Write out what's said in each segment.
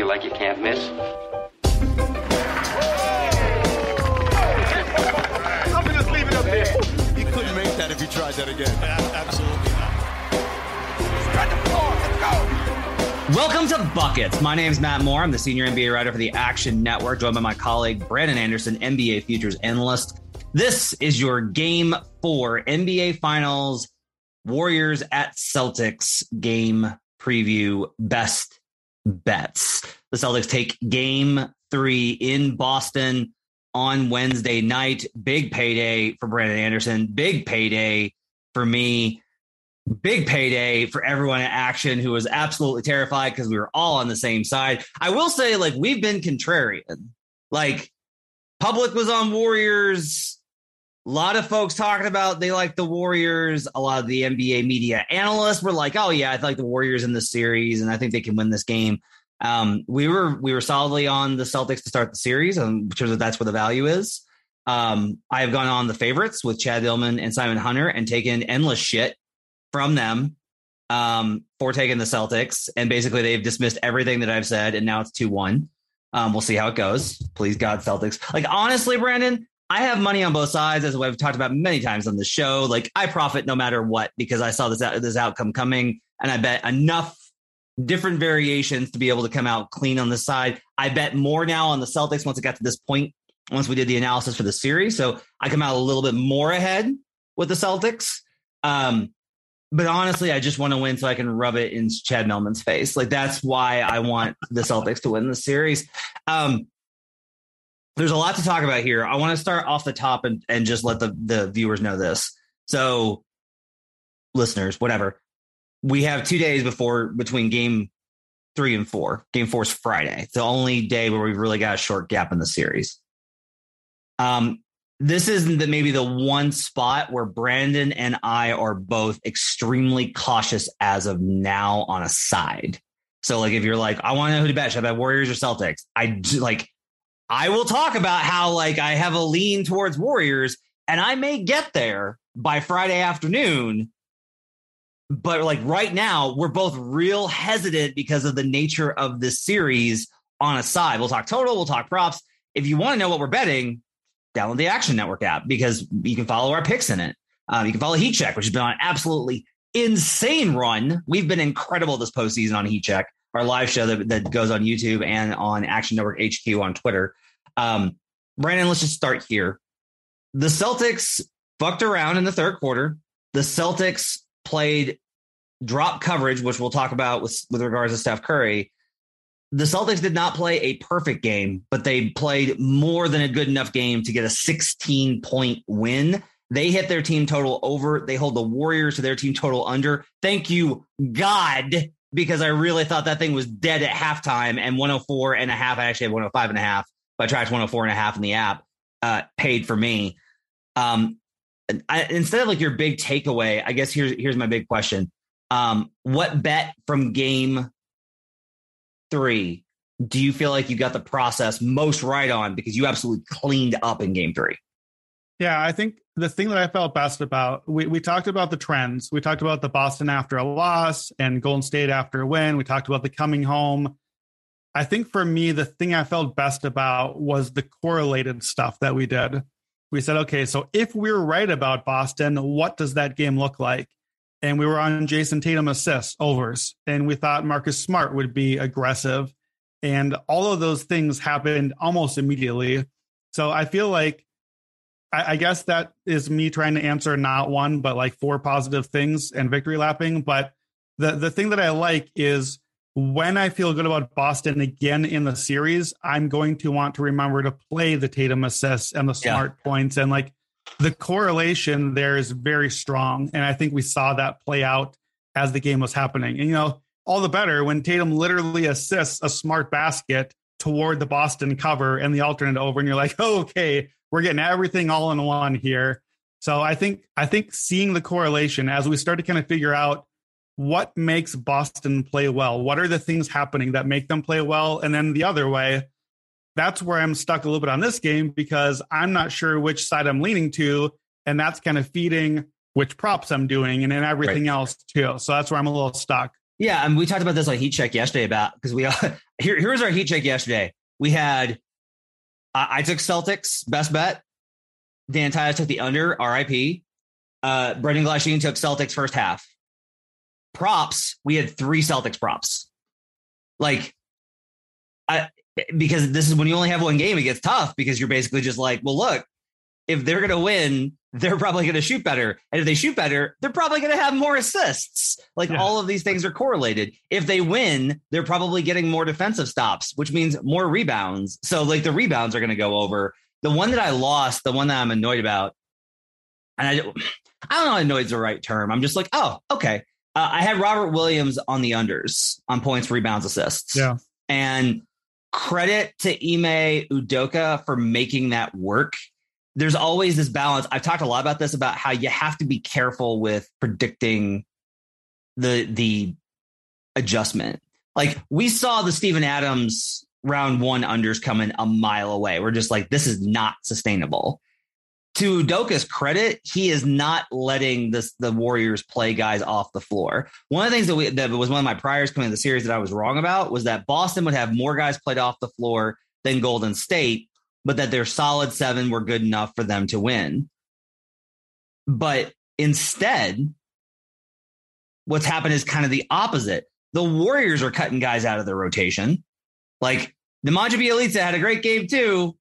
Feel like you can't miss. I'm just leave it up there. You couldn't make that if you tried that again. Absolutely not. Spread the floor. Let's go. Welcome to Buckets. My name is Matt Moore. I'm the senior NBA writer for the Action Network, joined by my colleague Brandon Anderson, NBA futures analyst. This is your game four NBA Finals Warriors at Celtics game preview best bets. The Celtics take game three in Boston on Wednesday night. Big payday for Brandon Anderson. Big payday for me big payday for everyone at action who was absolutely terrified because we were all on the same side. I will say, like, we've been contrarian. Like, public was on Warriors. A lot of folks talking about they like the Warriors. A lot of the NBA media analysts were like, "Oh yeah, I like the Warriors in this series, and I think they can win this game." Um, we were we were solidly on the Celtics to start the series, um, in terms of that's where the value is. Um, I have gone on the favorites with Chad Millman and Simon Hunter and taken endless shit from them um, for taking the Celtics. And basically, they've dismissed everything that I've said, and now it's 2 1. Um, we'll see how it goes. Please, God, Celtics. Like, honestly, Brandon, I have money on both sides, as we've talked about many times on the show. Like, I profit no matter what because I saw this, this outcome coming, and I bet enough different variations to be able to come out clean on this side. I bet more now on the Celtics once it got to this point, once we did the analysis for the series. So I come out a little bit more ahead with the Celtics. Um, but honestly, I just want to win so I can rub it in Chad Millman's face. Like that's why I want the Celtics to win the series. Um, there's a lot to talk about here. I want to start off the top and, and just let the, the viewers know this. So, listeners, whatever, we have two days before between game three and four. Game four is Friday. The only day where we've really got a short gap in the series. Um, this is the, maybe the one spot where Brandon and I are both extremely cautious as of now on a side. So, like, if you're like, I want to know who to bet, should I bet Warriors or Celtics? I like, I will talk about how like I have a lean towards Warriors, and I may get there by Friday afternoon. But like right now, we're both real hesitant because of the nature of this series on a side. We'll talk total, we'll talk props. If you want to know what we're betting, download the Action Network app because you can follow our picks in it. Um, you can follow Heat Check, which has been on an absolutely insane run. We've been incredible this postseason on Heat Check, our live show that, that goes on YouTube and on Action Network HQ on Twitter. Um, Brandon, let's just start here. The Celtics fucked around in the third quarter. The Celtics played drop coverage, which we'll talk about with, with regards to Steph Curry the Celtics did not play a perfect game, but they played more than a good enough game to get a 16 point win. They hit their team total over. They hold the Warriors to their team total under. Thank you, God, because I really thought that thing was dead at halftime and 104 and a half. I actually had 105 and a half, but I tracked 104 and a half in the app, uh, paid for me. Um, I, instead of like your big takeaway, I guess here's, here's my big question. Um, what bet from game three, do you feel like you got the process most right on because you absolutely cleaned up in game three? Yeah, I think the thing that I felt best about, we, we talked about the trends. We talked about the Boston after a loss and Golden State after a win. We talked about the coming home. I think for me, the thing I felt best about was the correlated stuff that we did. We said, okay, so if we're right about Boston, what does that game look like? and we were on Jayson Tatum assists overs, and we thought Marcus Smart would be aggressive, and all of those things happened almost immediately. So I feel like I, I, guess that is me trying to answer not one but like four positive things and victory lapping. But the the thing that I like is when I feel good about Boston again in the series, I'm going to want to remember to play the Tatum assists and the Smart yeah. points and like the correlation there is very strong. And I think we saw that play out as the game was happening. And, you know, all the better when Tatum literally assists a smart basket toward the Boston cover and the alternate over. And you're like, oh, okay, we're getting everything all in one here. So I think I think seeing the correlation as we start to kind of figure out what makes Boston play well, what are the things happening that make them play well, and then the other way, that's where I'm stuck a little bit on this game because I'm not sure which side I'm leaning to, and that's kind of feeding which props I'm doing and then everything right. else too. So that's where I'm a little stuck. Yeah, and we talked about this on Heat Check yesterday about because we here here's our Heat Check yesterday. We had I, I took Celtics best bet. Dan Tyus took the under, RIP. Uh, Brendan Glasheen took Celtics first half. Props, we had three Celtics props. Like, I because this is when you only have one game, it gets tough because you're basically just like, well, look, if they're going to win, they're probably going to shoot better. And if they shoot better, they're probably going to have more assists. Like yeah. all of these things are correlated. If they win, they're probably getting more defensive stops, which means more rebounds. So, like, the rebounds are going to go over. The one that I lost, the one that I'm annoyed about, and I, I don't know, annoyed is the right term. I'm just like, oh, okay. Uh, I had Robert Williams on the unders on points, rebounds, assists. Yeah. And credit to Ime Udoka for making that work. There's always this balance. I've talked a lot about this about how you have to be careful with predicting the the adjustment. Like we saw the Steven Adams round one unders coming a mile away. We're just like, this is not sustainable. To Udoka's credit, he is not letting this the Warriors play guys off the floor. One of the things that we that was one of my priors coming to the series that I was wrong about was that Boston would have more guys played off the floor than Golden State, but that their solid seven were good enough for them to win. But instead, what's happened is kind of the opposite. The Warriors are cutting guys out of their rotation. Like Nemanja Bjelica had a great game too.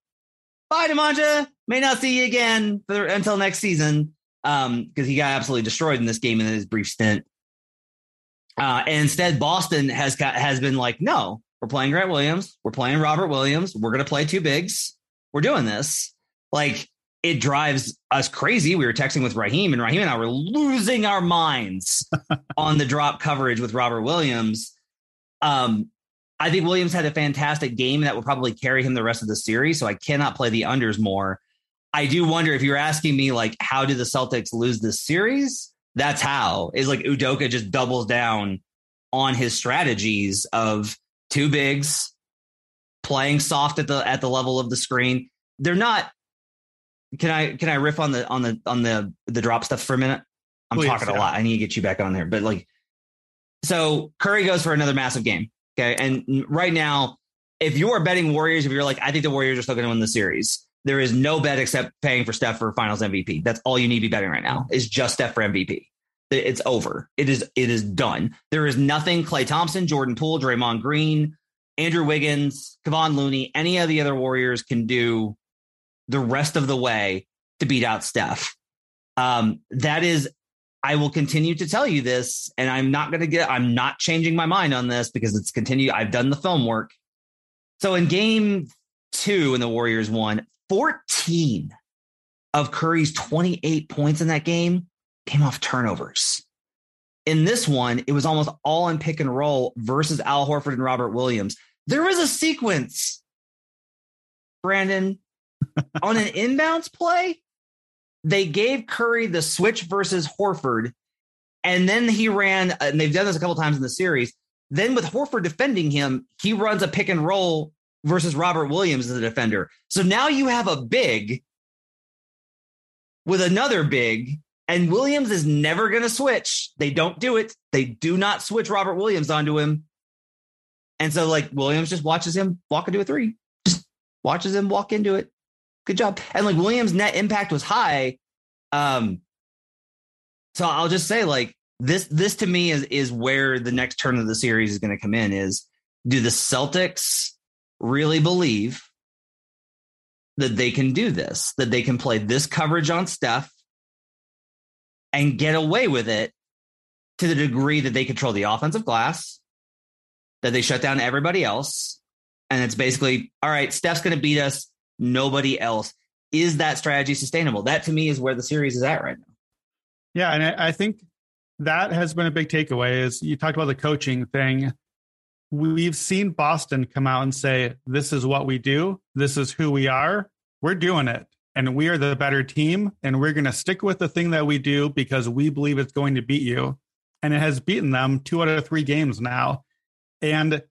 Bye, Nemanja. May not see you again for, until next season because um, he got absolutely destroyed in this game in his brief stint. Uh, and instead, Boston has got, has been like, no, we're playing Grant Williams, we're playing Robert Williams, we're going to play two bigs, we're doing this. Like it drives us crazy. We were texting with Raheem, and Raheem and I were losing our minds on the drop coverage with Robert Williams. Um, I think Williams had a fantastic game that will probably carry him the rest of the series. So I cannot play the unders more. I do wonder if you're asking me, like, how did the Celtics lose this series? That's how is like Udoka just doubles down on his strategies of two bigs playing soft at the at the level of the screen. They're not. Can I can I riff on the on the on the the drop stuff for a minute? I'm Please, talking yeah. a lot. I need to get you back on there, but like, so Curry goes for another massive game. Okay. And right now, if you are betting Warriors, if you're like, I think the Warriors are still going to win the series, there is no bet except paying for Steph for finals MVP. That's all you need to be betting right now is just Steph for MVP. It's over. It is, it is done. There is nothing Klay Thompson, Jordan Poole, Draymond Green, Andrew Wiggins, Kevon Looney, any of the other Warriors can do the rest of the way to beat out Steph. Um, that is I will continue to tell you this, and I'm not going to get, I'm not changing my mind on this because it's continued. I've done the film work. So in game two, in the Warriors won, 14 of Curry's 28 points in that game came off turnovers. In this one, it was almost all in pick and roll versus Al Horford and Robert Williams. There was a sequence, Brandon, on an inbounds play they gave Curry the switch versus Horford, and then he ran, and they've done this a couple times in the series. Then with Horford defending him, he runs a pick and roll versus Robert Williams as a defender. So now you have a big with another big, and Williams is never going to switch. They don't do it. They do not switch Robert Williams onto him. And so, like, Williams just watches him walk into a three, just watches him walk into it good job. And like Williams' net impact was high. Um, so I'll just say like this this to me is is where the next turn of the series is going to come in is do the Celtics really believe that they can do this, that they can play this coverage on Steph and get away with it to the degree that they control the offensive glass, that they shut down everybody else. And it's basically, all right, Steph's going to beat us nobody else. is that strategy sustainable? That to me is where the series is at right now. Yeah, and I, think that has been a big takeaway. Is you talked about the coaching thing. We've seen Boston come out and say, "This is what we do. This is who we are. We're doing it, and we are the better team, and we're going to stick with the thing that we do because we believe it's going to beat you." And it has beaten them two out of three games now. And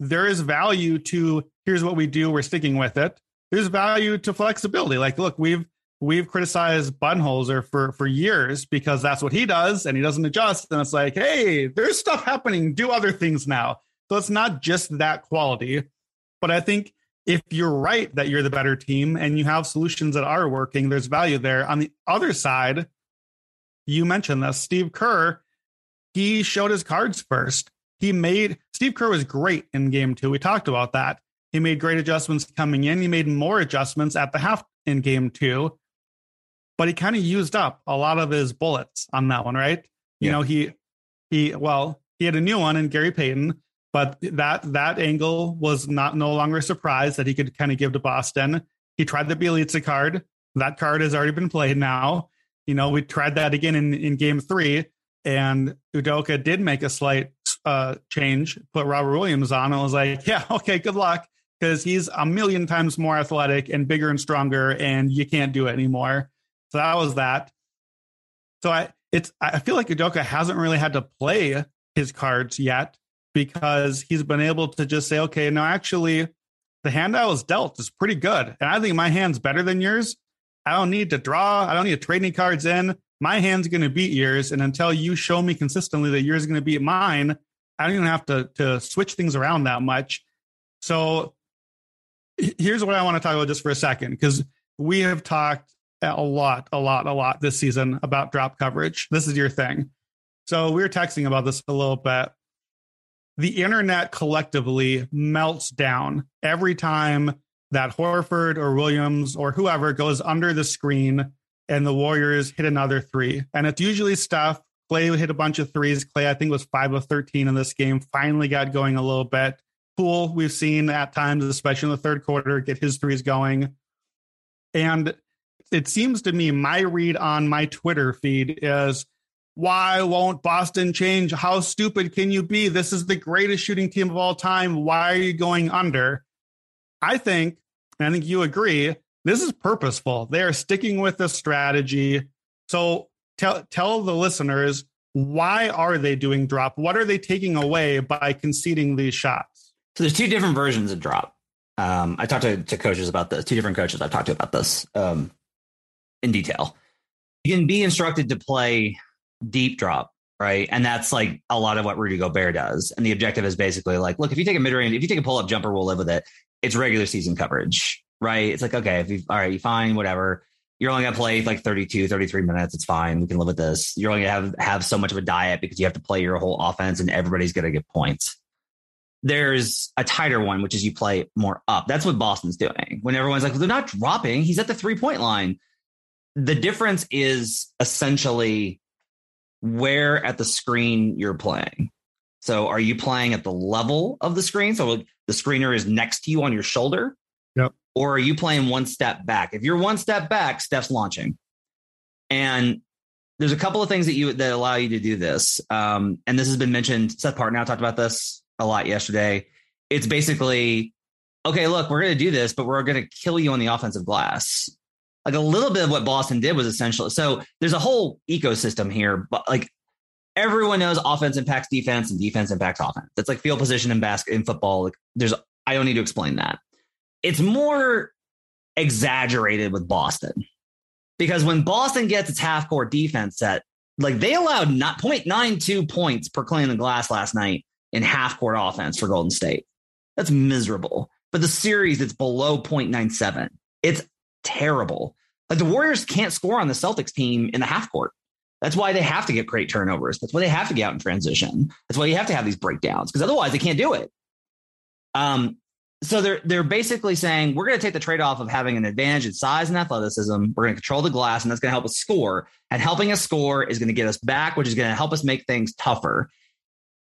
there is value to here's what we do. We're sticking with it. There's value to flexibility. Like, look, we've we've criticized Budenholzer for for years because that's what he does, and he doesn't adjust. And it's like, hey, there's stuff happening. Do other things now. So it's not just that quality. But I think if you're right that you're the better team and you have solutions that are working, there's value there. On the other side, you mentioned this, Steve Kerr, he showed his cards first. He made Steve Kerr was great in game two. We talked about that. He made great adjustments coming in. He made more adjustments at the half in game two but he kind of used up a lot of his bullets on that one, right? You know, he he well, he had a new one in Gary Payton, but that that angle was not no longer a surprise that he could kind of give to Boston. He tried the Bjelica card. That card has already been played now. You know, we tried that again in, in game three, and Udoka did make a slight uh, change, put Robert Williams on, and was like, yeah, okay, good luck. Because he's a million times more athletic and bigger and stronger, and you can't do it anymore. So that was that. So I it's I feel like Udoka hasn't really had to play his cards yet because he's been able to just say, okay, no, actually, the hand I was dealt is pretty good. And I think my hand's better than yours. I don't need to draw. I don't need to trade any cards in. My hand's going to beat yours. And until you show me consistently that yours is going to beat mine, I don't even have to, to switch things around that much. So here's what I want to talk about just for a second, because we have talked a lot, a lot, a lot this season about drop coverage. This is your thing. So we were texting about this a little bit. The internet collectively melts down every time that Horford or Williams or whoever goes under the screen and the Warriors hit another three. And it's usually stuff. Klay hit a bunch of threes. Klay, I think, was five of 13 in this game, finally got going a little bit. Poole, we've seen at times, especially in the third quarter, get his threes going. And it seems to me my read on my Twitter feed is why won't Boston change? How stupid can you be? This is the greatest shooting team of all time. Why are you going under? I think, and I think you agree, this is purposeful. They are sticking with the strategy. So tell tell the listeners why are they doing drop? What are they taking away by conceding these shots? So there's two different versions of drop. Um, I talked to, to coaches about this. Two different coaches I've talked to about this. Um, in detail. You can be instructed to play deep drop, right? And that's like a lot of what Rudy Gobert does. And the objective is basically like, look, if you take a mid range, if you take a pull up jumper, we'll live with it. It's regular season coverage, right? It's like, okay, if you, all right, you fine, whatever. You're only going to play like 32, 33 minutes. It's fine. We can live with this. You're only going to have, have so much of a diet because you have to play your whole offense and everybody's going to get points there's a tighter one, which is you play more up. That's what Boston's doing. When everyone's like, well, they're not dropping, he's at the three point line the difference is essentially where at the screen you're playing. So are you playing at the level of the screen? So the screener is next to you on your shoulder? Yep. Or are you playing one step back? If you're one step back, Steph's launching. And there's a couple of things that you that allow you to do this. Um, and this has been mentioned. Seth Partnow talked about this a lot yesterday. It's basically, okay, look, we're going to do this, but we're going to kill you on the offensive glass like a little bit of what Boston did was essential. So there's a whole ecosystem here, but like everyone knows offense impacts defense and defense impacts offense. That's like field position in basket in football. Like there's I don't need to explain that. It's more exaggerated with Boston. Because when Boston gets its half court defense set, like they allowed not 0.92 points per clean the glass last night in half court offense for Golden State. That's miserable. But the series, it's below 0.97. It's terrible. Like the Warriors can't score on the Celtics team in the half court. That's why they have to get great turnovers. That's why they have to get out in transition. That's why you have to have these breakdowns because otherwise they can't do it. Um, so they're they're basically saying we're going to take the trade off of having an advantage in size and athleticism. We're going to control the glass, and that's going to help us score. And helping us score is going to get us back, which is going to help us make things tougher.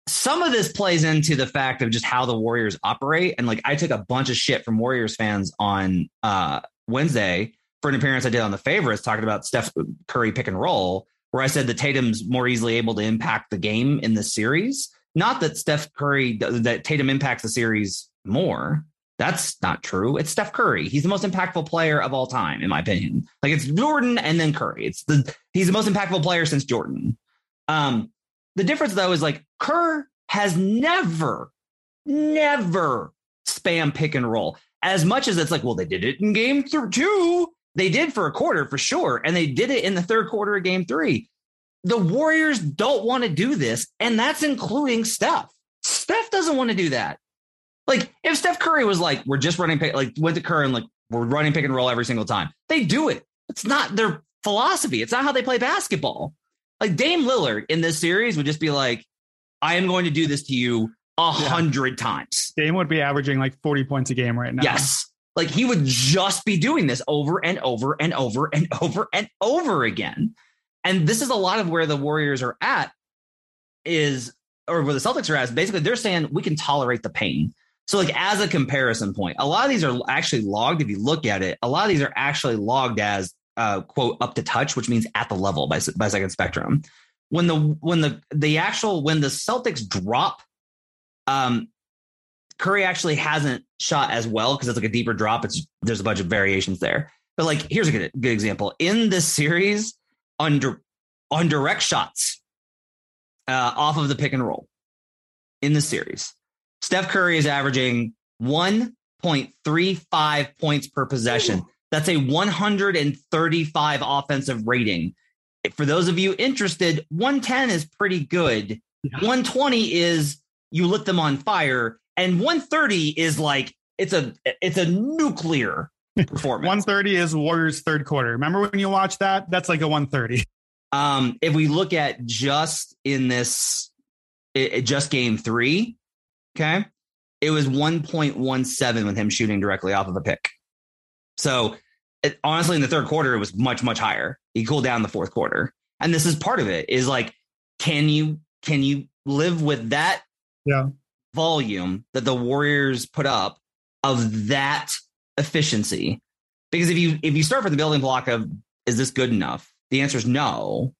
Some of this plays into the fact of just how the Warriors operate. And like I took a bunch of shit from Warriors fans on uh, Wednesday for an appearance I did on the favorites, talking about Steph Curry pick and roll, where I said that Tatum's more easily able to impact the game in the series. Not that Steph Curry, that Tatum impacts the series more. That's not true. It's Steph Curry. He's the most impactful player of all time, in my opinion. Like it's Jordan and then Curry. It's the he's the most impactful player since Jordan. Um, the difference though is like Kerr has never, never spam pick and roll as much as it's like, well, they did it in game two. They did for a quarter for sure. And they did it in the third quarter of game three. The Warriors don't want to do this. And that's including Steph. Steph doesn't want to do that. Like if Steph Curry was like, we're just running pick, like went to Curry and like, we're running pick and roll every single time. They do it. It's not their philosophy. It's not how they play basketball. Like Dame Lillard in this series would just be like, I am going to do this to you a hundred yeah. times. Dame would be averaging like 40 points a game right now. Yes. Like he would just be doing this over and over and over and over and over again. And this is a lot of where the Warriors are at is, or where the Celtics are at. Basically, they're saying we can tolerate the pain. So, like as a comparison point, a lot of these are actually logged. If you look at it, a lot of these are actually logged as uh, quote up to touch, which means at the level by by second spectrum. When the when the the actual when the Celtics drop um, Curry actually hasn't shot as well because it's like a deeper drop. It's there's a bunch of variations there. But like here's a good, good example. In this series, under on direct shots uh, off of the pick and roll in the series, Steph Curry is averaging 1.35 points per possession. That's a 135 offensive rating. For those of you interested, 110 is pretty good. Yeah. 120 is you lit them on fire, and 130 is like it's a it's a nuclear performance. 130 is Warriors third quarter. Remember when you watch that? That's like a 130. Um, if we look at just in this, it, just game three, okay, it was 1.17 with him shooting directly off of a pick. So it, honestly, in the third quarter, it was much much higher. He cooled down the fourth quarter, and this is part of it. Is like, can you can you live with that yeah. volume that the Warriors put up of that efficiency. Because if you if you start from the building block of is this good enough? The answer is no.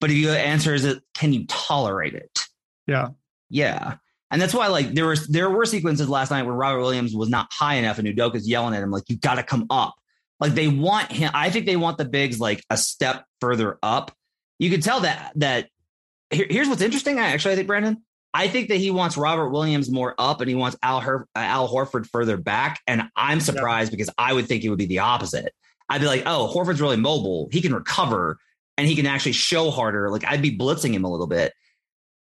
But if you answer is it can you tolerate it? Yeah. Yeah. And that's why like there was there were sequences last night where Robert Williams was not high enough and Udoka's yelling at him like you got to come up. Like they want him I think they want the bigs like a step further up. You could tell that that here, here's what's interesting I actually I think Brandon I think that he wants Robert Williams more up and he wants Al, Her- uh, Al Horford further back. And I'm surprised because I would think it would be the opposite. I'd be like, oh, Horford's really mobile. He can recover and he can actually show harder. Like I'd be blitzing him a little bit.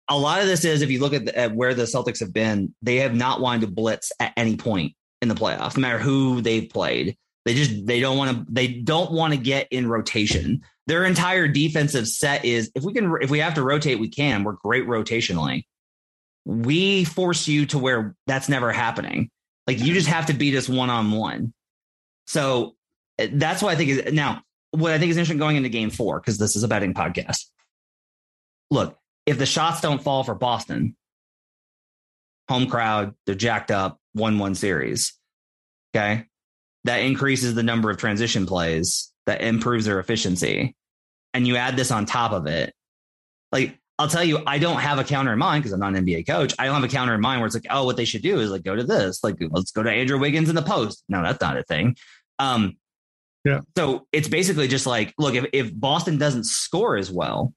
A lot of this is if you look at, the, at where the Celtics have been, they have not wanted to blitz at any point in the playoffs, no matter who they've played. They just they don't want to they don't want to get in rotation. Their entire defensive set is if we can if we have to rotate, we can. We're great rotationally we force you to where that's never happening. Like you just have to beat us one on one. So eh, that's what I think is now what I think is interesting going into game four, because this is a betting podcast. Look, if the shots don't fall for Boston, home crowd, they're jacked up, 1 1 series. Okay. That increases the number of transition plays, that improves their efficiency. And you add this on top of it. Like I'll tell you, I don't have a counter in mind because I'm not an NBA coach. I don't have a counter in mind where it's like, oh, what they should do is like go to this, like let's go to Andrew Wiggins in the post. No, that's not a thing. Um, yeah. So it's basically just like, look, if, if Boston doesn't score as well,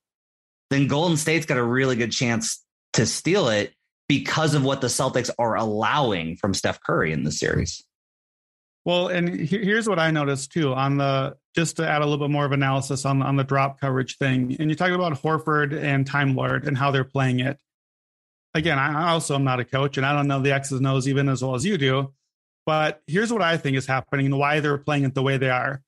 then Golden State's got a really good chance to steal it because of what the Celtics are allowing from Steph Curry in the series. Well, and here's what I noticed too on the just to add a little bit more of analysis on on the drop coverage thing. And you talk about Horford and Time Lord and how they're playing it. Again, I also am not a coach and I don't know the X's and O's even as well as you do. But here's what I think is happening and why they're playing it the way they are.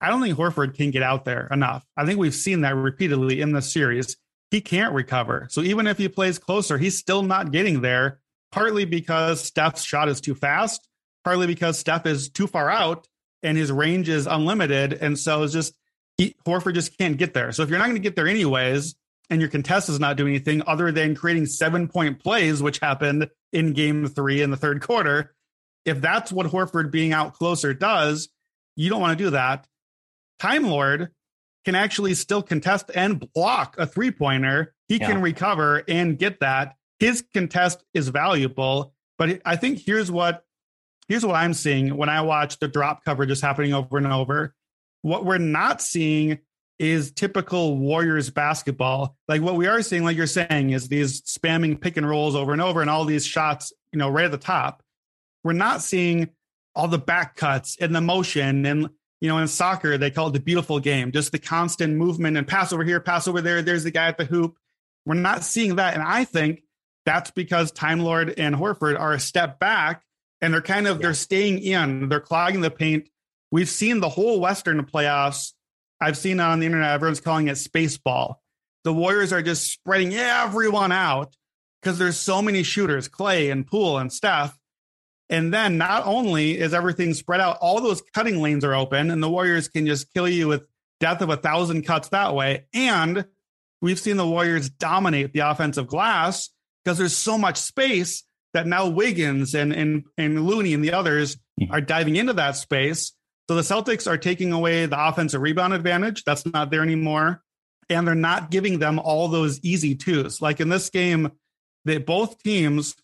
I don't think Horford can get out there enough. I think we've seen that repeatedly in the series. He can't recover. So even if he plays closer, he's still not getting there, partly because Steph's shot is too fast partly because Steph is too far out and his range is unlimited. And so it's just, he, Horford just can't get there. So if you're not going to get there anyways, and your contest is not doing anything other than creating seven point plays, which happened in game three in the third quarter, if that's what Horford being out closer does, you don't want to do that. Time Lord can actually still contest and block a three pointer. He yeah. can recover and get that. His contest is valuable, but I think here's what here's what I'm seeing when I watch the drop coverage just happening over and over. What we're not seeing is typical Warriors basketball. Like what we are seeing, like you're saying, is these spamming pick and rolls over and over and all these shots, you know, right at the top. We're not seeing all the back cuts and the motion and you know in soccer they call it the beautiful game just the constant movement and pass over here pass over there there's the guy at the hoop we're not seeing that and i think that's because time lord and horford are a step back and they're kind of yeah. they're staying in they're clogging the paint we've seen the whole western playoffs I've seen on the internet, everyone's calling it space ball. The Warriors are just spreading everyone out because there's so many shooters, Klay and Poole and Steph. And then not only is everything spread out, all those cutting lanes are open, and the Warriors can just kill you with death of a thousand cuts that way. And we've seen the Warriors dominate the offensive glass because there's so much space that now Wiggins and and and Looney and the others hmm. are diving into that space. So the Celtics are taking away the offensive rebound advantage. That's not there anymore. And they're not giving them all those easy twos. Like in this game, they both teams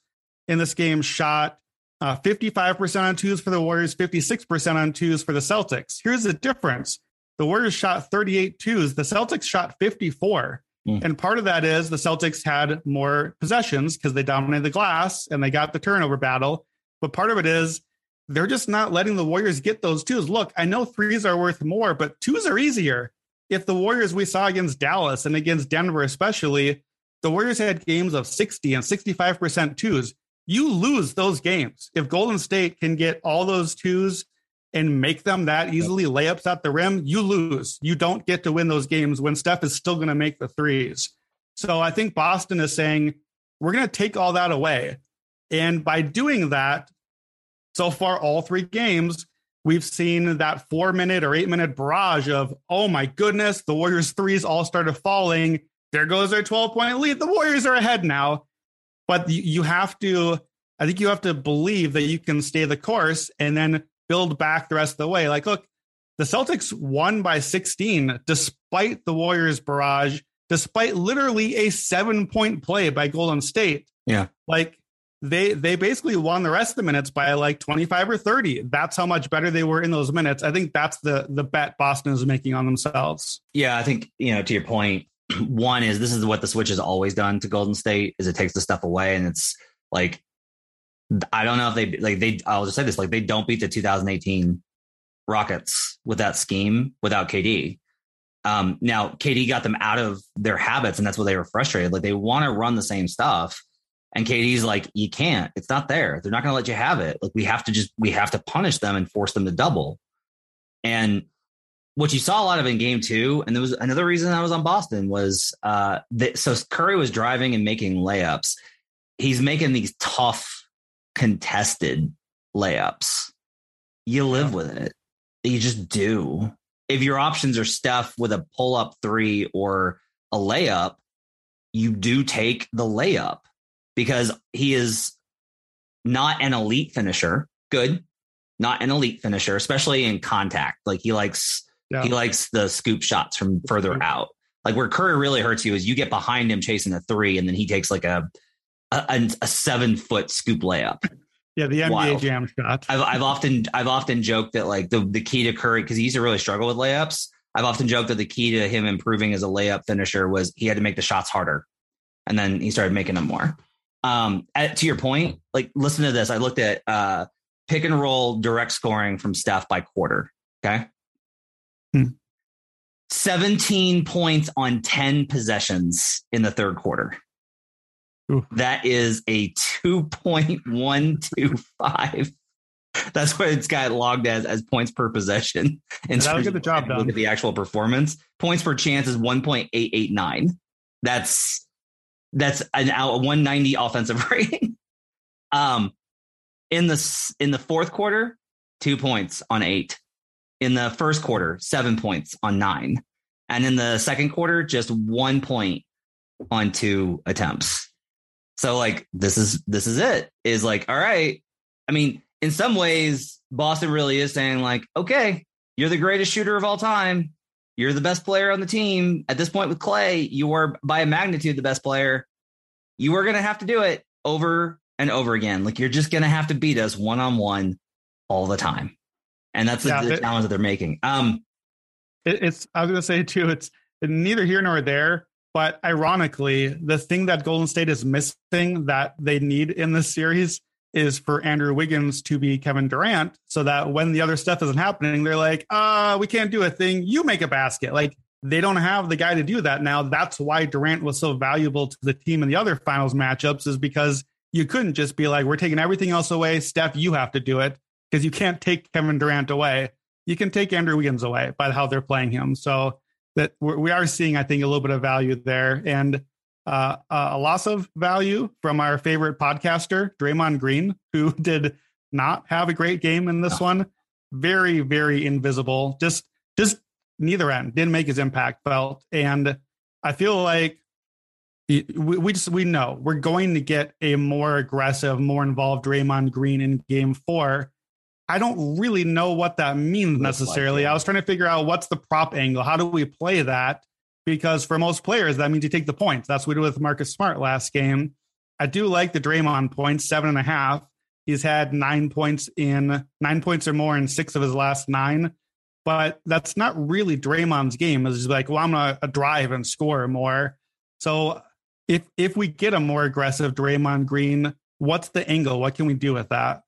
in this game shot uh, 55% on twos for the Warriors, 56% on twos for the Celtics. Here's the difference. The Warriors shot 38 twos. The Celtics shot 54. Mm. And part of that is the Celtics had more possessions because they dominated the glass and they got the turnover battle. But part of it is they're just not letting the Warriors get those twos. Look, I know threes are worth more, but twos are easier. If the Warriors we saw against Dallas and against Denver, especially, the Warriors had games of 60 and 65% twos. You lose those games. If Golden State can get all those twos and make them that easily layups at the rim, you lose. You don't get to win those games when Steph is still going to make the threes. So I think Boston is saying, we're going to take all that away. And by doing that, so far, all three games, we've seen that four minute or eight minute barrage of, oh my goodness, the Warriors' threes all started falling. There goes their 12 point lead. The Warriors are ahead now. But you have to, I think you have to believe that you can stay the course and then build back the rest of the way. Like, look, the Celtics won by 16 despite the Warriors' barrage, despite literally a seven point play by Golden State. Yeah. Like, they they basically won the rest of the minutes by like 25 or 30 that's how much better they were in those minutes i think that's the the bet boston is making on themselves yeah i think you know to your point one is this is what the switch has always done to golden state is it takes the stuff away and it's like i don't know if they like they i'll just say this like they don't beat the 2018 rockets with that scheme without kd um now kd got them out of their habits and that's what they were frustrated like they want to run the same stuff and KD's like, you can't. It's not there. They're not going to let you have it. Like we have to just we have to punish them and force them to double. And what you saw a lot of in game two, and there was another reason I was on Boston was uh that so Curry was driving and making layups. He's making these tough contested layups. You live yeah. with it. You just do. If your options are Steph with a pull up three or a layup, you do take the layup because he is not an elite finisher. Good, not an elite finisher, especially in contact. Like he likes yeah. he likes the scoop shots from further out. Like where Curry really hurts you is you get behind him chasing a three, and then he takes like a a, a seven foot scoop layup. Yeah, the NBA Wild. jam shot. I've, I've often I've often joked that like the the key to Curry because he used to really struggle with layups. I've often joked that the key to him improving as a layup finisher was he had to make the shots harder, and then he started making them more. Um, at, to your point, like listen to this. I looked at uh, pick and roll direct scoring from Steph by quarter. Okay. Hmm. 17 points on 10 possessions in the third quarter. Ooh. That is a 2.125. That's what it's got logged as as points per possession. And that'll get the job done. Look at the actual performance. Points per chance is 1.889. That's that's an out 190 offensive rating. um, in the in the fourth quarter, two points on eight. In the first quarter, seven points on nine, and in the second quarter, just one point on two attempts. So like this is this is it. Is like all right. I mean, in some ways, Boston really is saying like, okay, you're the greatest shooter of all time. You're the best player on the team. At this point with Klay, you are by a magnitude the best player. You are to have to do it over and over again. Like you're just to have to beat us one on one all the time. And that's yeah, the, the challenge that they're making. Um, it, it's, I was going to say too, it's neither here nor there. But ironically, the thing that Golden State is missing that they need in this series is for Andrew Wiggins to be Kevin Durant so that when the other stuff isn't happening, they're like, uh, we can't do a thing. You make a basket. Like they don't have the guy to do that now. That's why Durant was so valuable to the team in the other finals matchups, is because you couldn't just be like, we're taking everything else away. Steph, you have to do it because you can't take Kevin Durant away. You can take Andrew Wiggins away by how they're playing him. So that we are seeing, I think, a little bit of value there. And uh, a loss of value from our favorite podcaster, Draymond Green, who did not have a great game in this one. Very, very invisible. Just, just neither end didn't make his impact felt. And I feel like we, we just we know we're going to get a more aggressive, more involved Draymond Green in Game Four. I don't really know what that means necessarily. Like I was trying to figure out what's the prop angle. How do we play that? because for most players, that means you take the points. That's what we did with Marcus Smart last game. I do like the Draymond points, seven and a half. He's had nine points in nine points or more in six of his last nine. But that's not really Draymond's game. It's like, well, I'm gonna drive and score more. So if if we get a more aggressive Draymond Green, what's the angle? What can we do with that?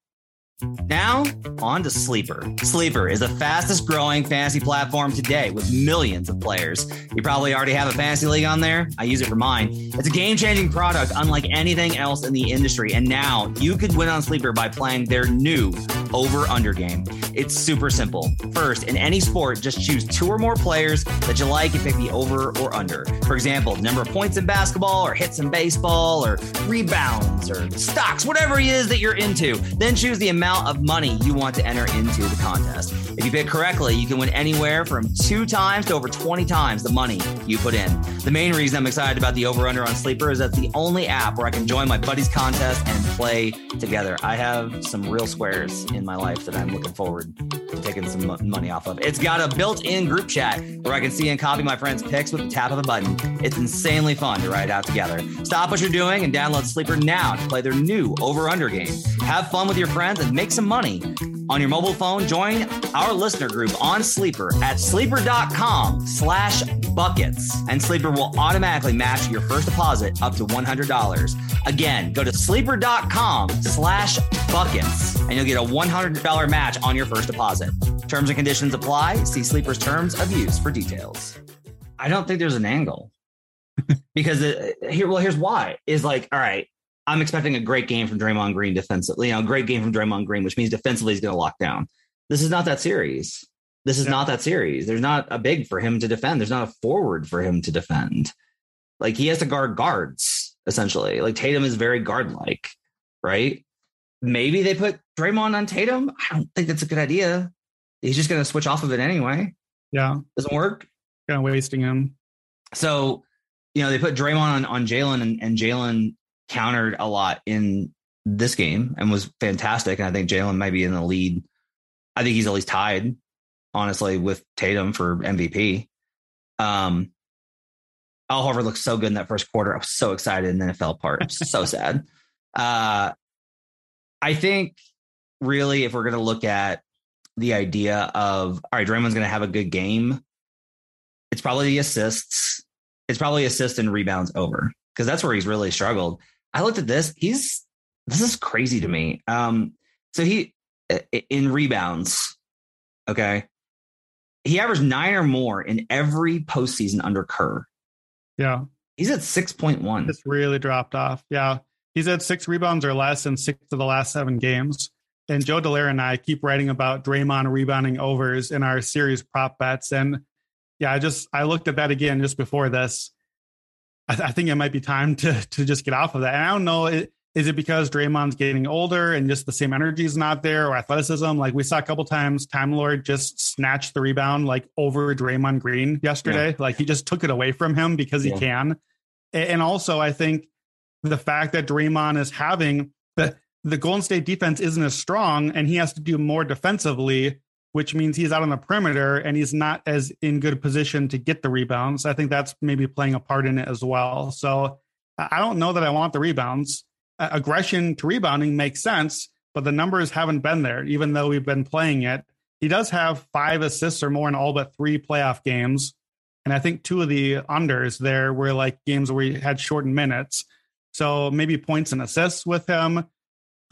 Now, on to Sleeper. Sleeper is the fastest growing fantasy platform today with millions of players. You probably already have a fantasy league on there. I use it for mine. It's a game changing product unlike anything else in the industry. And now you could win on Sleeper by playing their new over under game. It's super simple. First, in any sport, just choose two or more players that you like and pick the over or under. For example, number of points in basketball or hits in baseball or rebounds or stocks, whatever it is that you're into. Then choose the amount amount of money you want to enter into the contest. If you pick correctly, you can win anywhere from two times to over 20 times the money you put in. The main reason I'm excited about the over under on Sleeper is that's the only app where I can join my buddies' contest and play together. I have some real squares in my life that I'm looking forward taking some money off of. It's got a built in group chat where I can see and copy my friends' picks with the tap of a button. It's insanely fun to write out together. Stop what you're doing and download Sleeper now to play their new over under game. Have fun with your friends and make some money. On your mobile phone, join our listener group on Sleeper at sleeper.com slash buckets. And Sleeper will automatically match your first deposit up to $100. Again, go to sleeper.com slash buckets and you'll get a $100 match on your first deposit. Terms and conditions apply. See Sleeper's terms of use for details. I don't think there's an angle because it, here, well, here's why is like, all right, I'm expecting a great game from Draymond Green defensively, you know, a great game from Draymond Green, which means defensively he's going to lock down. This is not that series. This is yeah. not that series. There's not a big for him to defend. There's not a forward for him to defend. Like he has to guard guards essentially. Like Tatum is very guard like, right? Maybe they put Draymond on Tatum. I don't think that's a good idea. He's just going to switch off of it anyway. Yeah, doesn't work. Kind of wasting him. So, you know, they put Draymond on on Jalen, and, and Jalen countered a lot in this game and was fantastic. And I think Jalen might be in the lead. I think he's at least tied, honestly, with Tatum for MVP. Um, Al Horford looked so good in that first quarter. I was so excited, and then it fell apart. so sad. Uh, I think really, if we're going to look at the idea of all right, Draymond's going to have a good game, it's probably the assists. It's probably assists and rebounds over because that's where he's really struggled. I looked at this. He's this is crazy to me. Um, so he in rebounds, okay, he averaged nine or more in every postseason under Kerr. Yeah, he's at six point one. It's really dropped off. Yeah, he's had six rebounds or less in six of the last seven games. And Joe Dellera and I keep writing about Draymond rebounding overs in our series prop bets. And yeah, I just I looked at that again just before this, I, th- I, think it might be time to to just get off of that. And I don't know, it, is it because Draymond's getting older and just the same energy is not there, or athleticism? Like we saw a couple times, Time Lord just snatched the rebound like over Draymond Green yesterday. Yeah. Like he just took it away from him because yeah. he can. And also, I think the fact that Draymond is having the the Golden State defense isn't as strong, and he has to do more defensively. Which means he's out on the perimeter and he's not as in good position to get the rebounds. I think that's maybe playing a part in it as well. So I don't know that I want the rebounds. Uh, aggression to rebounding makes sense, but the numbers haven't been there, even though we've been playing it. He does have five assists or more in all but three playoff games. And I think two of the unders there were like games where he had shortened minutes. So maybe points and assists with him.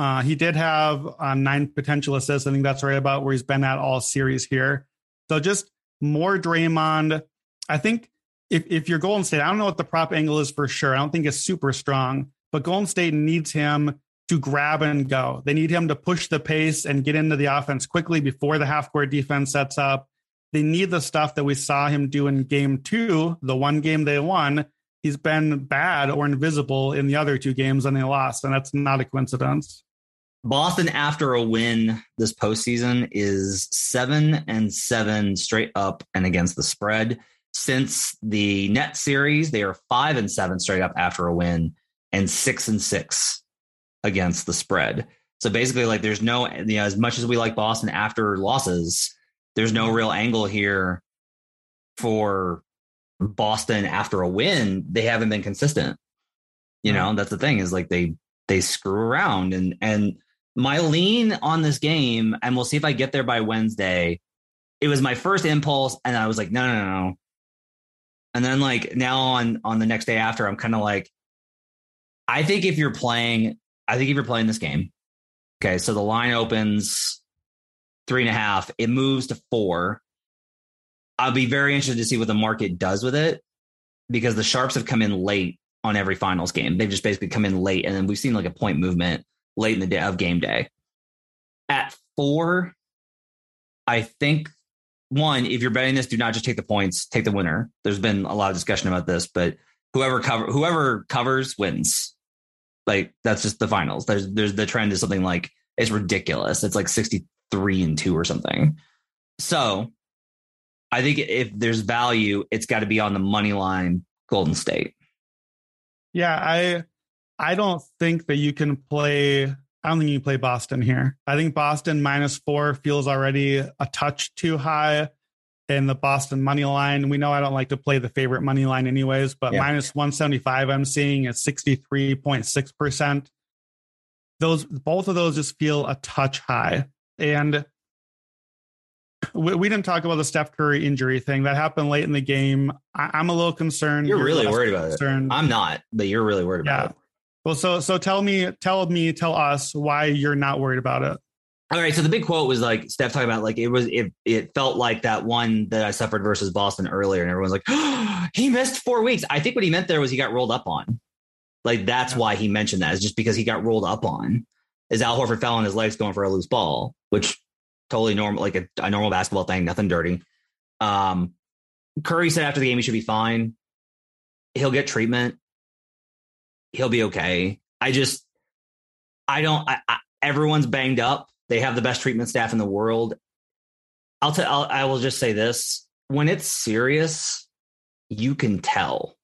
Uh, he did have uh, nine potential assists. I think that's right about where he's been at all series here. So just more Draymond. I think if, if you're Golden State, I don't know what the prop angle is for sure. I don't think it's super strong, but Golden State needs him to grab and go. They need him to push the pace and get into the offense quickly before the half court defense sets up. They need the stuff that we saw him do in game two, the one game they won. He's been bad or invisible in the other two games and they lost, and that's not a coincidence. Boston, after a win this postseason, is seven and seven straight up and against the spread. Since the net series, they are five and seven straight up after a win and six and six against the spread. So basically, like there's no, you know, as much as we like Boston after losses, there's no real angle here for Boston after a win. They haven't been consistent. You hmm. know, that's the thing is like they they screw around and and my lean on this game, and we'll see if I get there by Wednesday. It was my first impulse, and I was like, no, no, no. And then like now on on the next day after, I'm kind of like, I think if you're playing, I think if you're playing this game, okay, so the line opens three and a half, it moves to four. I'll be very interested to see what the market does with it because the sharps have come in late on every finals game. They've just basically come in late, and then we've seen like a point movement late in the day of game day. At four, I think one, if you're betting this, do not just take the points, take the winner. There's been a lot of discussion about this, but whoever cover whoever covers wins. Like that's just the finals. There's there's the trend is something like it's ridiculous. It's like 63 and 2 or something. So I think if there's value, it's got to be on the money line Golden State. Yeah, I I don't think that you can play. I don't think you can play Boston here. I think Boston minus four feels already a touch too high in the Boston money line. We know I don't like to play the favorite money line anyways, but yeah. minus 175 I'm seeing is 63.6%. Those both of those just feel a touch high. And we, we, didn't talk about the Steph Curry injury thing that happened late in the game. I, am a little concerned. You're, you're really worried about concerned. it. I'm not, but you're really worried about it. Well, so so tell me, tell me, tell us why you're not worried about it. All right. So the big quote was like Steph talking about like it was it it felt like that one that I suffered versus Boston earlier, and everyone's like, oh, he missed four weeks. I think what he meant there was he got rolled up on. Like that's why he mentioned that is just because he got rolled up on. Is Al Horford fell on his legs going for a loose ball, which totally normal, like a, a normal basketball thing, nothing dirty. Um, Curry said after the game he should be fine. He'll get treatment he'll be okay. I just, I don't. I, I, everyone's banged up. They have the best treatment staff in the world. I'll tell. I will just say this: when it's serious, you can tell.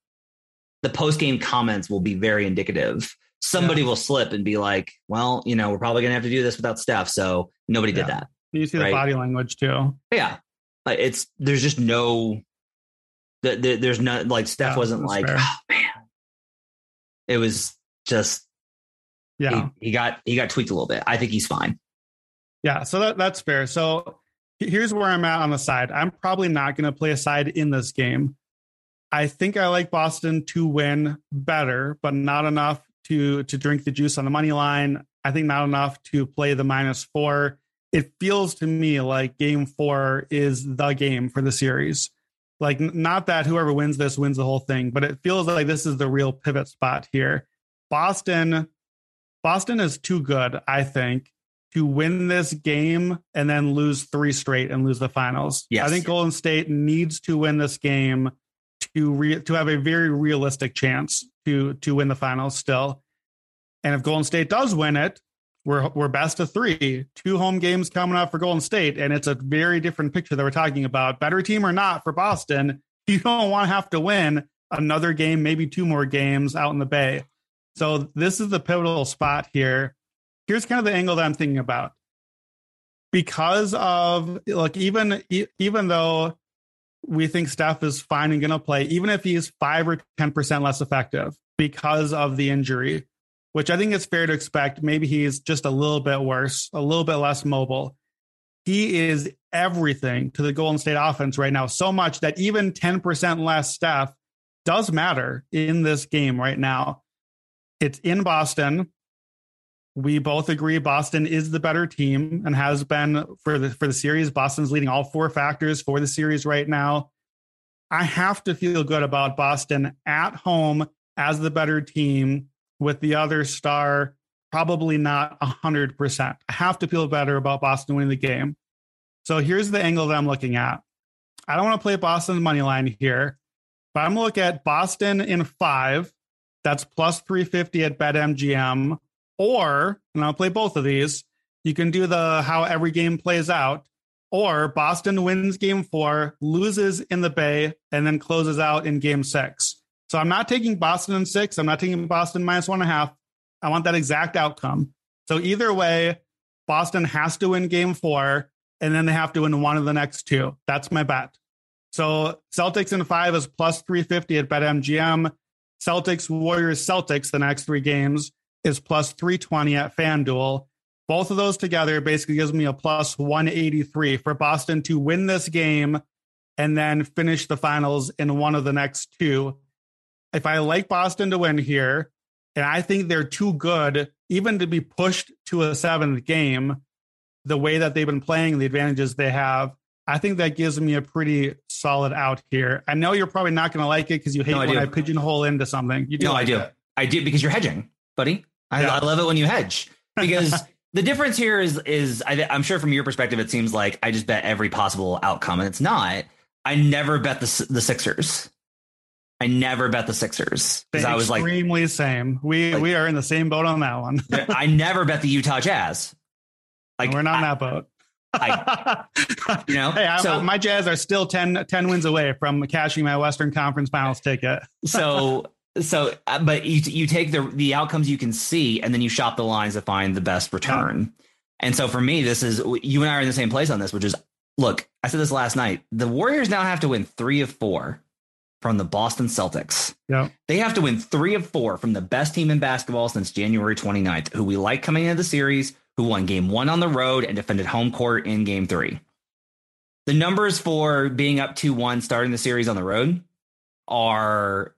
The post game comments will be very indicative. Somebody yeah. will slip and be like, "Well, you know, we're probably going to have to do this without Steph." So nobody yeah. did that. You see right? the body language too. Yeah, it's there's just no. The, the, there's no like Steph yeah, wasn't like, oh man, it was just yeah. He, he, got he got tweaked a little bit. I think he's fine. Yeah, so that, that's fair. So here's where I'm at on the side. I'm probably not going to play a side in this game. I think I like Boston to win better, but not enough to to drink the juice on the money line. I think not enough to play the minus four. It feels to me like game four is the game for the series. Like, not that whoever wins this wins the whole thing, but it feels like this is the real pivot spot here. Boston, Boston is too good, I think, to win this game and then lose three straight and lose the finals. Yes. I think Golden State needs to win this game to re- to have a very realistic chance to to win the finals still. And if Golden State does win it, we're we're best of three, two home games coming up for Golden State, and it's a very different picture that we're talking about. Better team or not for Boston, you don't want to have to win another game, maybe two more games out in the Bay. So this is the pivotal spot here. Here's kind of the angle that I'm thinking about. because of like even even though we think Steph is fine and going to play, even if he's five or ten percent less effective because of the injury, which I think is fair to expect. Maybe he's just a little bit worse, a little bit less mobile. He is everything to the Golden State offense right now, so much that even 10% less Steph does matter in this game right now. It's in Boston. We both agree Boston is the better team and has been for the for the series. Boston's leading all four factors for the series right now. I have to feel good about Boston at home as the better team with the other star probably not 100%. I have to feel better about Boston winning the game. So here's the angle that I'm looking at. I don't want to play Boston's money line here, but I'm going to look at Boston in five. That's plus 350 at BetMGM. Or, and I'll play both of these, you can do the how every game plays out. Or Boston wins game four, loses in the Bay, and then closes out in game six. So I'm not taking Boston in six. I'm not taking Boston minus one and a half. I want that exact outcome. So either way, Boston has to win game four, and then they have to win one of the next two. That's my bet. So Celtics in five is plus 350 at BetMGM. Celtics, Warriors, Celtics, the next three games is plus 320 at FanDuel. Both of those together basically gives me a plus 183 for Boston to win this game and then finish the finals in one of the next two. If I like Boston to win here, and I think they're too good even to be pushed to a seventh game, the way that they've been playing, the advantages they have, I think that gives me a pretty solid out here. I know you're probably not going to like it because you hate no, when I, I pigeonhole into something. You do no, like I do. It. I do because you're hedging, buddy. I, yeah. I love it when you hedge because the difference here is is I, am sure from your perspective it seems like I just bet every possible outcome and it's not. I never bet the the Sixers. I never bet the Sixers because I was like extremely same. We like, we are in the same boat on that one. I never bet the Utah Jazz. Like we're not in that boat. I, you know, hey, I, so, my Jazz are still 10, 10 wins away from cashing my Western Conference Finals ticket. so so, uh, but you you take the the outcomes you can see, and then you shop the lines to find the best return. Yeah. And so for me, this is you and I are in the same place on this, which is look. I said this last night. The Warriors now have to win three of four from the Boston Celtics. Yeah. They have to win three of four from the best team in basketball since January 29th, who we like coming into the series, who won game one on the road and defended home court in game three. The numbers for being up 2 1 starting the series on the road are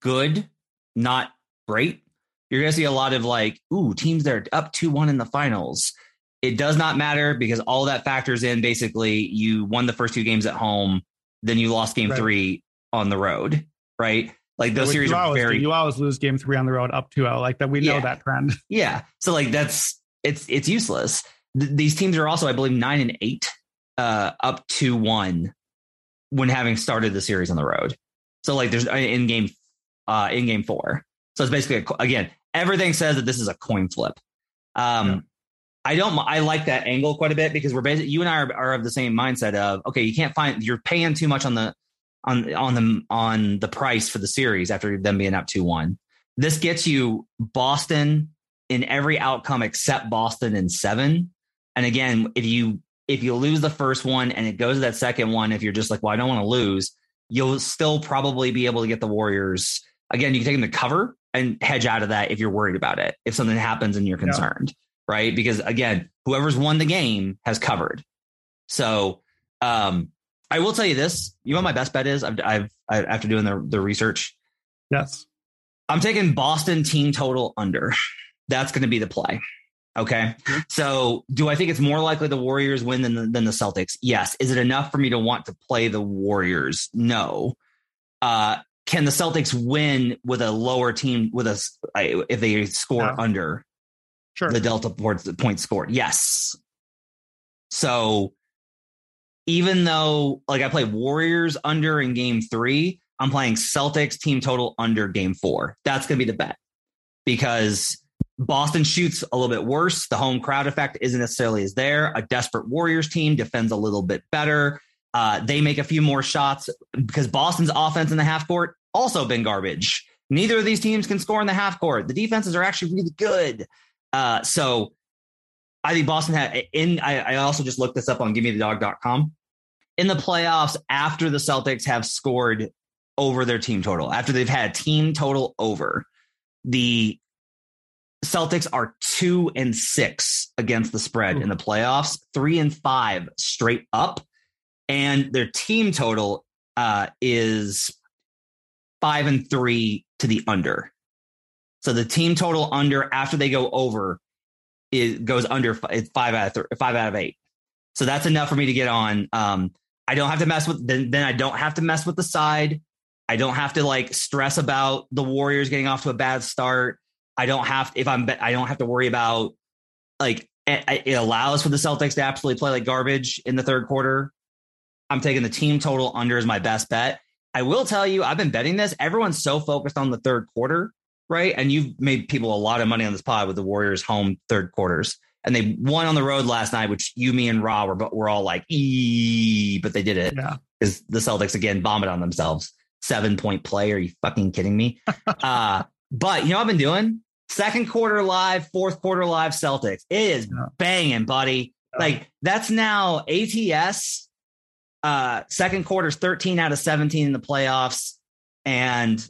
good, not great. You're going to see a lot of like, ooh, teams that are up 2 1 in the finals. It does not matter because all that factors in basically you won the first two games at home, then you lost game right. three on the road, right? Like those series are always, very. You always lose game three on the road up 2 0. Like that, we know yeah. that trend. Yeah. So, like, that's it's it's useless. Th- these teams are also, I believe, nine and eight, uh, up to one when having started the series on the road. So, like, there's in game uh, in game four. So it's basically a, again everything says that this is a coin flip. Um, yeah. I don't. I like that angle quite a bit because we're basically you and I are, are of the same mindset of okay, you can't find you're paying too much on the on on the on the price for the series after them being up two one. This gets you Boston in every outcome except Boston in seven. And again, if you if you lose the first one and it goes to that second one, if you're just like, well, I don't want to lose, you'll still probably be able to get the Warriors again, you can take them to cover and hedge out of that if you're worried about it. If something happens and you're concerned, yeah. right? Because again, whoever's won the game has covered. So um, I will tell you this: you know what my best bet is? I've, I've I, after doing the the research. Yes, I'm taking Boston team total under. That's going to be the play. Okay. Mm-hmm. So do I think it's more likely the Warriors win than the, than the Celtics? Yes. Is it enough for me to want to play the Warriors? No. Uh, can the Celtics win with a lower team with a if they score yeah. under sure. the delta points scored? Yes. So even though like I play Warriors under in game three, I'm playing Celtics team total under game four. That's going to be the bet because Boston shoots a little bit worse. The home crowd effect isn't necessarily as there. A desperate Warriors team defends a little bit better. Uh, they make a few more shots because Boston's offense in the half court also been garbage. Neither of these teams can score in the half court. The defenses are actually really good. Uh, so I think Boston had in. I, I also just looked this up on GiveMeTheDog.com. In the playoffs, after the Celtics have scored over their team total, after they've had a team total over, the Celtics are two and six against the spread Ooh. in the playoffs, three and five straight up, and their team total uh, is five and three to the under. So the team total under after they go over it goes under five out of th- five out of eight. So that's enough for me to get on. Um, I don't have to mess with then. Then I don't have to mess with the side. I don't have to like stress about the Warriors getting off to a bad start. I don't have if I'm I don't have to worry about like it allows for the Celtics to absolutely play like garbage in the third quarter. I'm taking the team total under as my best bet. I will tell you, I've been betting this. Everyone's so focused on the third quarter right? And you've made people a lot of money on this pod with the Warriors home third quarters. And they won on the road last night, which you, me, and Raw were, but were all like, ee, but they did it. Yeah. Because the Celtics again vomit on themselves. Seven point play. Are you fucking kidding me? uh, but you know I've been doing? Second quarter live, fourth quarter live Celtics. It is yeah. banging, buddy. Yeah. Like that's now ATS. Uh, second quarter's 13 out of 17 in the playoffs. And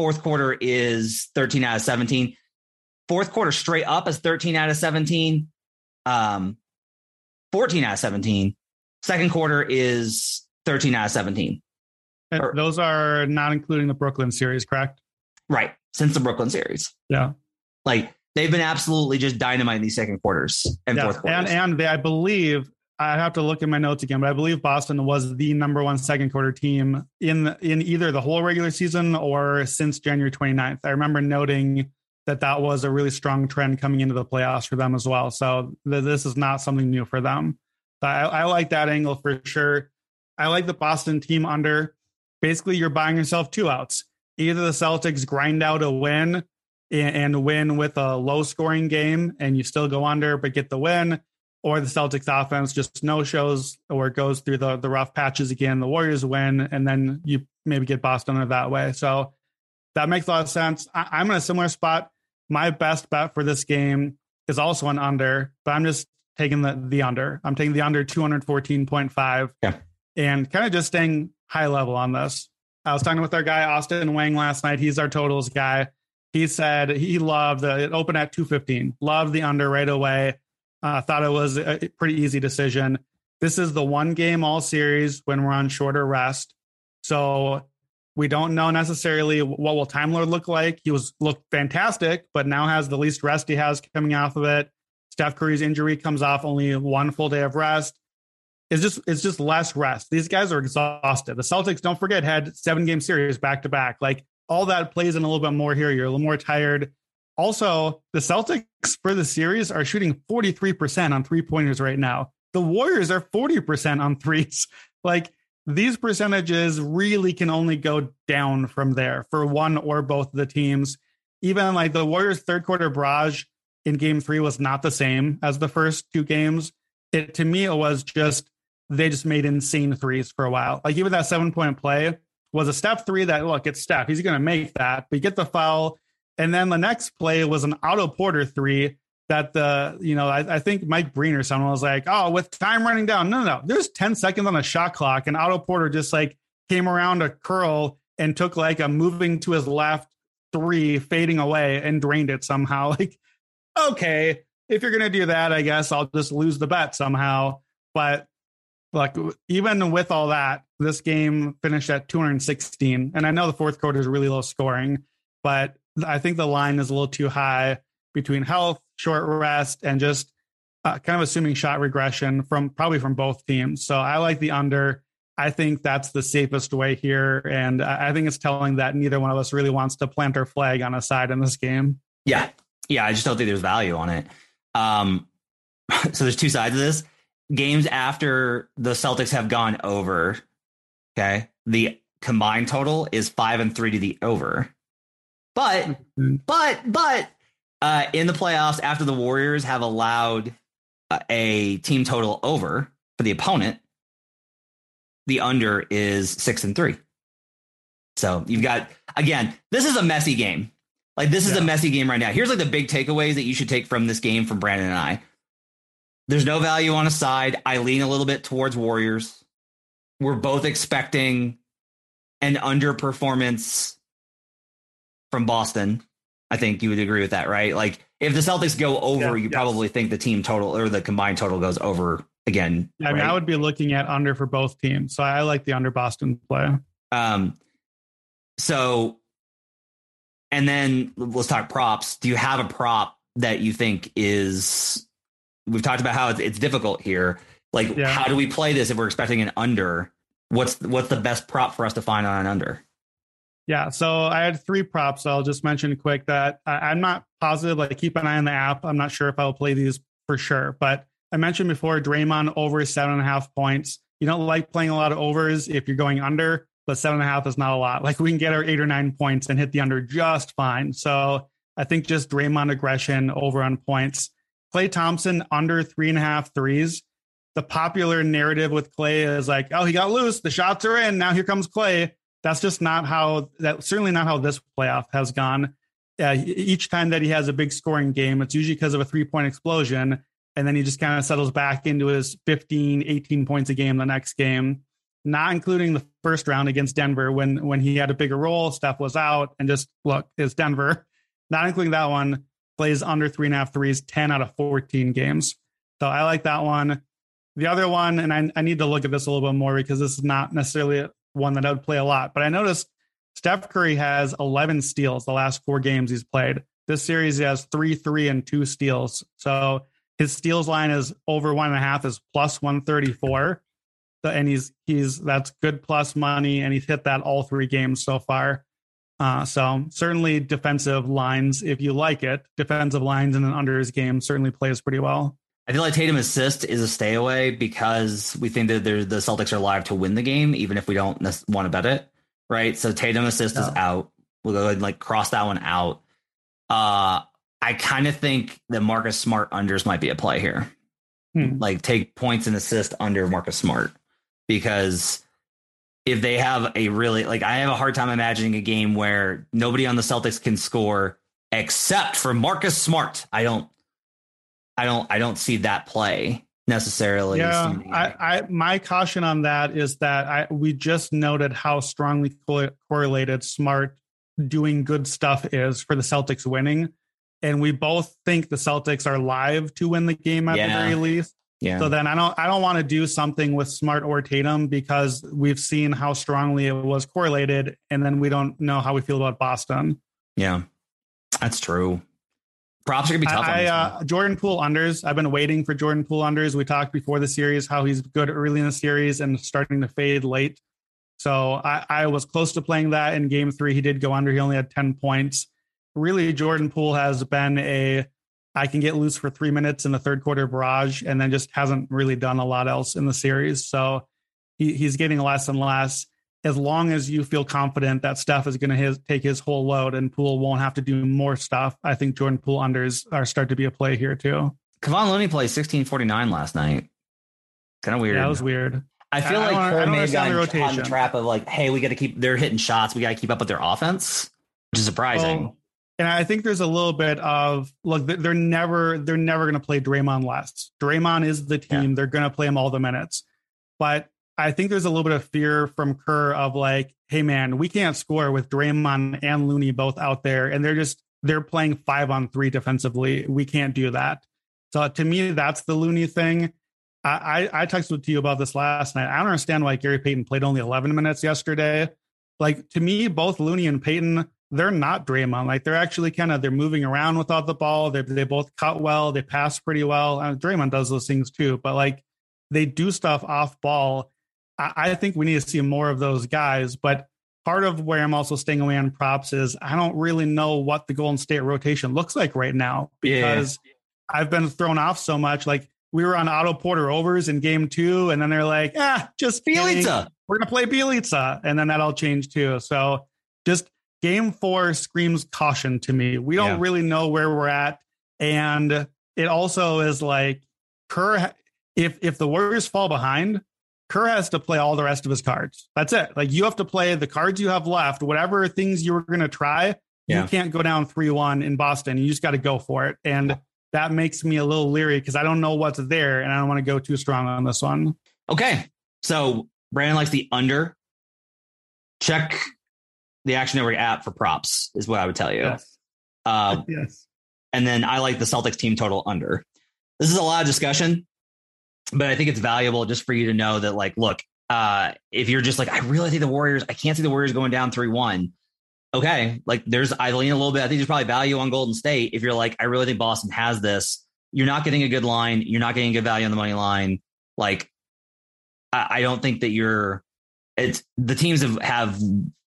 Fourth quarter is 13 out of 17. Fourth quarter straight up is 13 out of 17. Um, 14 out of 17. Second quarter is 13 out of 17. Or, those are not including the Brooklyn series, correct? Right. Since the Brooklyn series. Yeah. Like they've been absolutely just dynamite in these second quarters and fourth quarters. And, and they, I believe I have to look at my notes again, but I believe Boston was the number one second quarter team in in either the whole regular season or since January 29th. I remember noting that that was a really strong trend coming into the playoffs for them as well. So th- this is not something new for them. I, I like that angle for sure. I like the Boston team under. Basically, you're buying yourself two outs. Either the Celtics grind out a win and, and win with a low scoring game and you still go under but get the win or the Celtics offense just no shows or goes through the, the rough patches again. The Warriors win, and then you maybe get Boston that way. So that makes a lot of sense. I, am in a similar spot. My best bet for this game is also an under, but I'm just taking the, the under. I'm taking the under 214.5 yeah. and kind of just staying high level on this. I was talking with our guy, Austin Wang, last night. He's our totals guy. He said he loved the, it opened at 215, loved the under right away uh, thought it was a pretty easy decision. This is the one game all series when we're on shorter rest. So we don't know necessarily what will Time Lord look like. He was looked fantastic, but now has the least rest he has coming off of it. Steph Curry's injury comes off only one full day of rest. It's just it's just less rest. These guys are exhausted. The Celtics, don't forget, had seven game series back to back. Like all that plays in a little bit more here. You're a little more tired. Also, the Celtics for the series are shooting 43% on three pointers right now. The Warriors are 40% on threes. Like these percentages really can only go down from there for one or both of the teams. Even like the Warriors' third quarter barrage in game three was not the same as the first two games. It to me, it was just they just made insane threes for a while. Like even that seven point play was a step three that look, it's Steph. He's gonna make that, but you get the foul and then the next play was an Otto Porter three that the, you know, I, I think Mike Breen or someone was like, oh, with time running down. No, no, no. There's 10 seconds on the shot clock. And Otto Porter just like came around a curl and took like a moving to his left three, fading away and drained it somehow. Like, okay, if you're to do that, I guess I'll just lose the bet somehow. But like, even with all that, this game finished at 216. And I know the fourth quarter is really low scoring, but I think the line is a little too high between health, short rest, and just uh, kind of assuming shot regression from probably from both teams. So I like the under. I think that's the safest way here. And I think it's telling that neither one of us really wants to plant our flag on a side in this game. Yeah. Yeah. I just don't think there's value on it. Um, so there's two sides of this. Games after the Celtics have gone over, okay, the combined total is five and three to the over. But mm-hmm. but but uh, in the playoffs, after the Warriors have allowed uh, a team total over for the opponent, the under is six and three. So you've got again, this is a messy game. Like this is yeah. a messy game right now. Here's like the big takeaways that you should take from this game from Brandon and I. There's no value on a side. I lean a little bit towards Warriors. We're both expecting an underperformance from Boston. I think you would agree with that, right? Like if the Celtics go over, Yeah, you yes. probably think the team total or the combined total goes over again. I mean, right? I would be looking at under for both teams. So I like the under Boston play. Um, so, and then let's talk props. Do you have a prop that you think is? We've talked about how it's, it's difficult here. Like, Yeah. how do we play this if we're expecting an under? What's what's the best prop for us to find on an under? Yeah. So I had three props. I'll just mention quick that I, I'm not positive. Like, keep an eye on the app. I'm not sure if I'll play these for sure. But I mentioned before Draymond over seven and a half points. You don't like playing a lot of overs if you're going under, but seven and a half is not a lot. Like, we can get our eight or nine points and hit the under just fine. So I think just Draymond aggression over on points. Klay Thompson under three and a half threes. The popular narrative with Klay is like, oh, he got loose. The shots are in. Now here comes Klay that's just not how that certainly not how this playoff has gone. Uh, each time that he has a big scoring game it's usually because of a three point explosion and then he just kind of settles back into his 15 18 points a game the next game not including the first round against denver when when he had a bigger role steph was out and just look it's denver. Not including that one plays under three and a half threes 10 out of 14 games. So i like that one. The other one and i, I need to look at this a little bit more because this is not necessarily one that I would play a lot. But I noticed Steph Curry has 11 steals the last four games he's played. This series he has three, three, and two steals. So his steals line is over one and a half is plus 134. And he's he's that's good plus money, and he's hit that all three games so far. Uh, so certainly defensive lines, if you like it, defensive lines in an unders game certainly plays pretty well. I feel like Tatum assist is a stay away because we think that they're, the Celtics are live to win the game, even if we don't want to bet it. Right. So Tatum assist is out. We'll go ahead and like cross that one out. Uh, I kind of think that Marcus Smart unders might be a play here. Hmm. Like take points and assist under Marcus Smart because if they have a really like I have a hard time imagining a game where nobody on the Celtics can score except for Marcus Smart. I don't I don't I don't see that play necessarily. Yeah, I. I my caution on that is that I we just noted how strongly co- correlated smart doing good stuff is for the Celtics winning, and we both think the Celtics are live to win the game at the Yeah. very least. yeah. So then I don't I don't want to do something with Smart or Tatum because we've seen how strongly it was correlated, and then we don't know how we feel about Boston. yeah. That's true. Props are gonna be tough. on I, uh. Jordan Poole unders. I've been waiting for Jordan Poole unders. We talked before the series how he's good early in the series and starting to fade late. So I, I was close to playing that in game three. He did go under. He only had 10 points. Really, Jordan Poole has been a I can get loose for three minutes in the third quarter barrage and then just hasn't really done a lot else in the series. So he, he's getting less and less. As long as you feel confident that Steph is going to take his whole load and Poole won't have to do more stuff, I think Jordan Poole unders are start to be a play here too. Kevon Looney played 1649 last night. Kind of weird. Yeah, that was weird. I feel I like don't- I Kerr don't may have gotten the in the trap of like, hey, we got to keep. They're hitting shots. We got to keep up with their offense, which is surprising. Oh, and I think there's a little bit of look. they're- never they're never going to play Draymond less. Draymond is the team. They're going to play him all the minutes. But I think there's a little bit of fear from Kerr of like, hey man, we can't score with Draymond and Looney both out there, and they're just they're playing five on three defensively. We can't do that. So to me, that's the Looney thing. I, I, texted to you about this last night. I don't understand why Gary Payton played only 11 minutes yesterday. Like to me, both Looney and Payton, they're not Draymond. Like they're actually kind of they're moving around without the ball. They they both cut well. They pass pretty well. Uh, Draymond does those things too, but like they do stuff off ball. I, I think we need to see more of those guys. But part of where I'm also staying away on props is I don't really know what the Golden State rotation looks like right now Yeah. because I've been thrown off so much. Like we were on Otto Porter overs in game two, and then they're like, ah, just. Bjelica. We're gonna play Bjelica, and then that all changed too. So just game four screams caution to me. We don't Yeah. really know where we're at, and it also is like Kerr. If if the Warriors fall behind, Kerr has to play all the rest of his cards. That's it. Like you have to play the cards you have left, whatever things you were gonna try. Yeah. You can't go down three one in Boston. You just got to go for it. And that makes me a little leery because I don't know what's there and I don't want to go too strong on this one. Okay. So Brandon likes the under. Check the Action Network app for props, is what I would tell you. Yes. Uh, yes. and then I like the Celtics team total under. This is a lot of discussion, but I think it's valuable just for you to know that, like, look, uh, if you're just like, I really think the Warriors, I can't see the Warriors going down 3 1. Okay. Like, there's, I lean a little bit. I think there's probably value on Golden State. If you're like, I really think Boston has this, you're not getting a good line. You're not getting good value on the money line. Like, I, I don't think that you're, it's the teams have, have,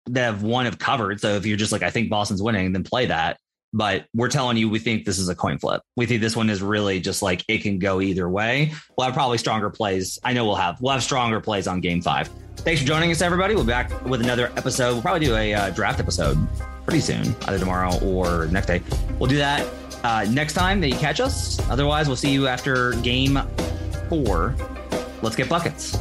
that have won have covered. So if you're just like, I think Boston's winning, then play that but we're telling you we think this is a coin flip. We think this one is really just like it can go either way. We'll have probably stronger plays. I know we'll have we'll have stronger plays on game five. Thanks for joining us, everybody. We'll be back with another episode. We'll probably do a uh, draft episode pretty soon, either tomorrow or next day. We'll do that uh, next time that you catch us. Otherwise, we'll see you after game four. Let's get buckets.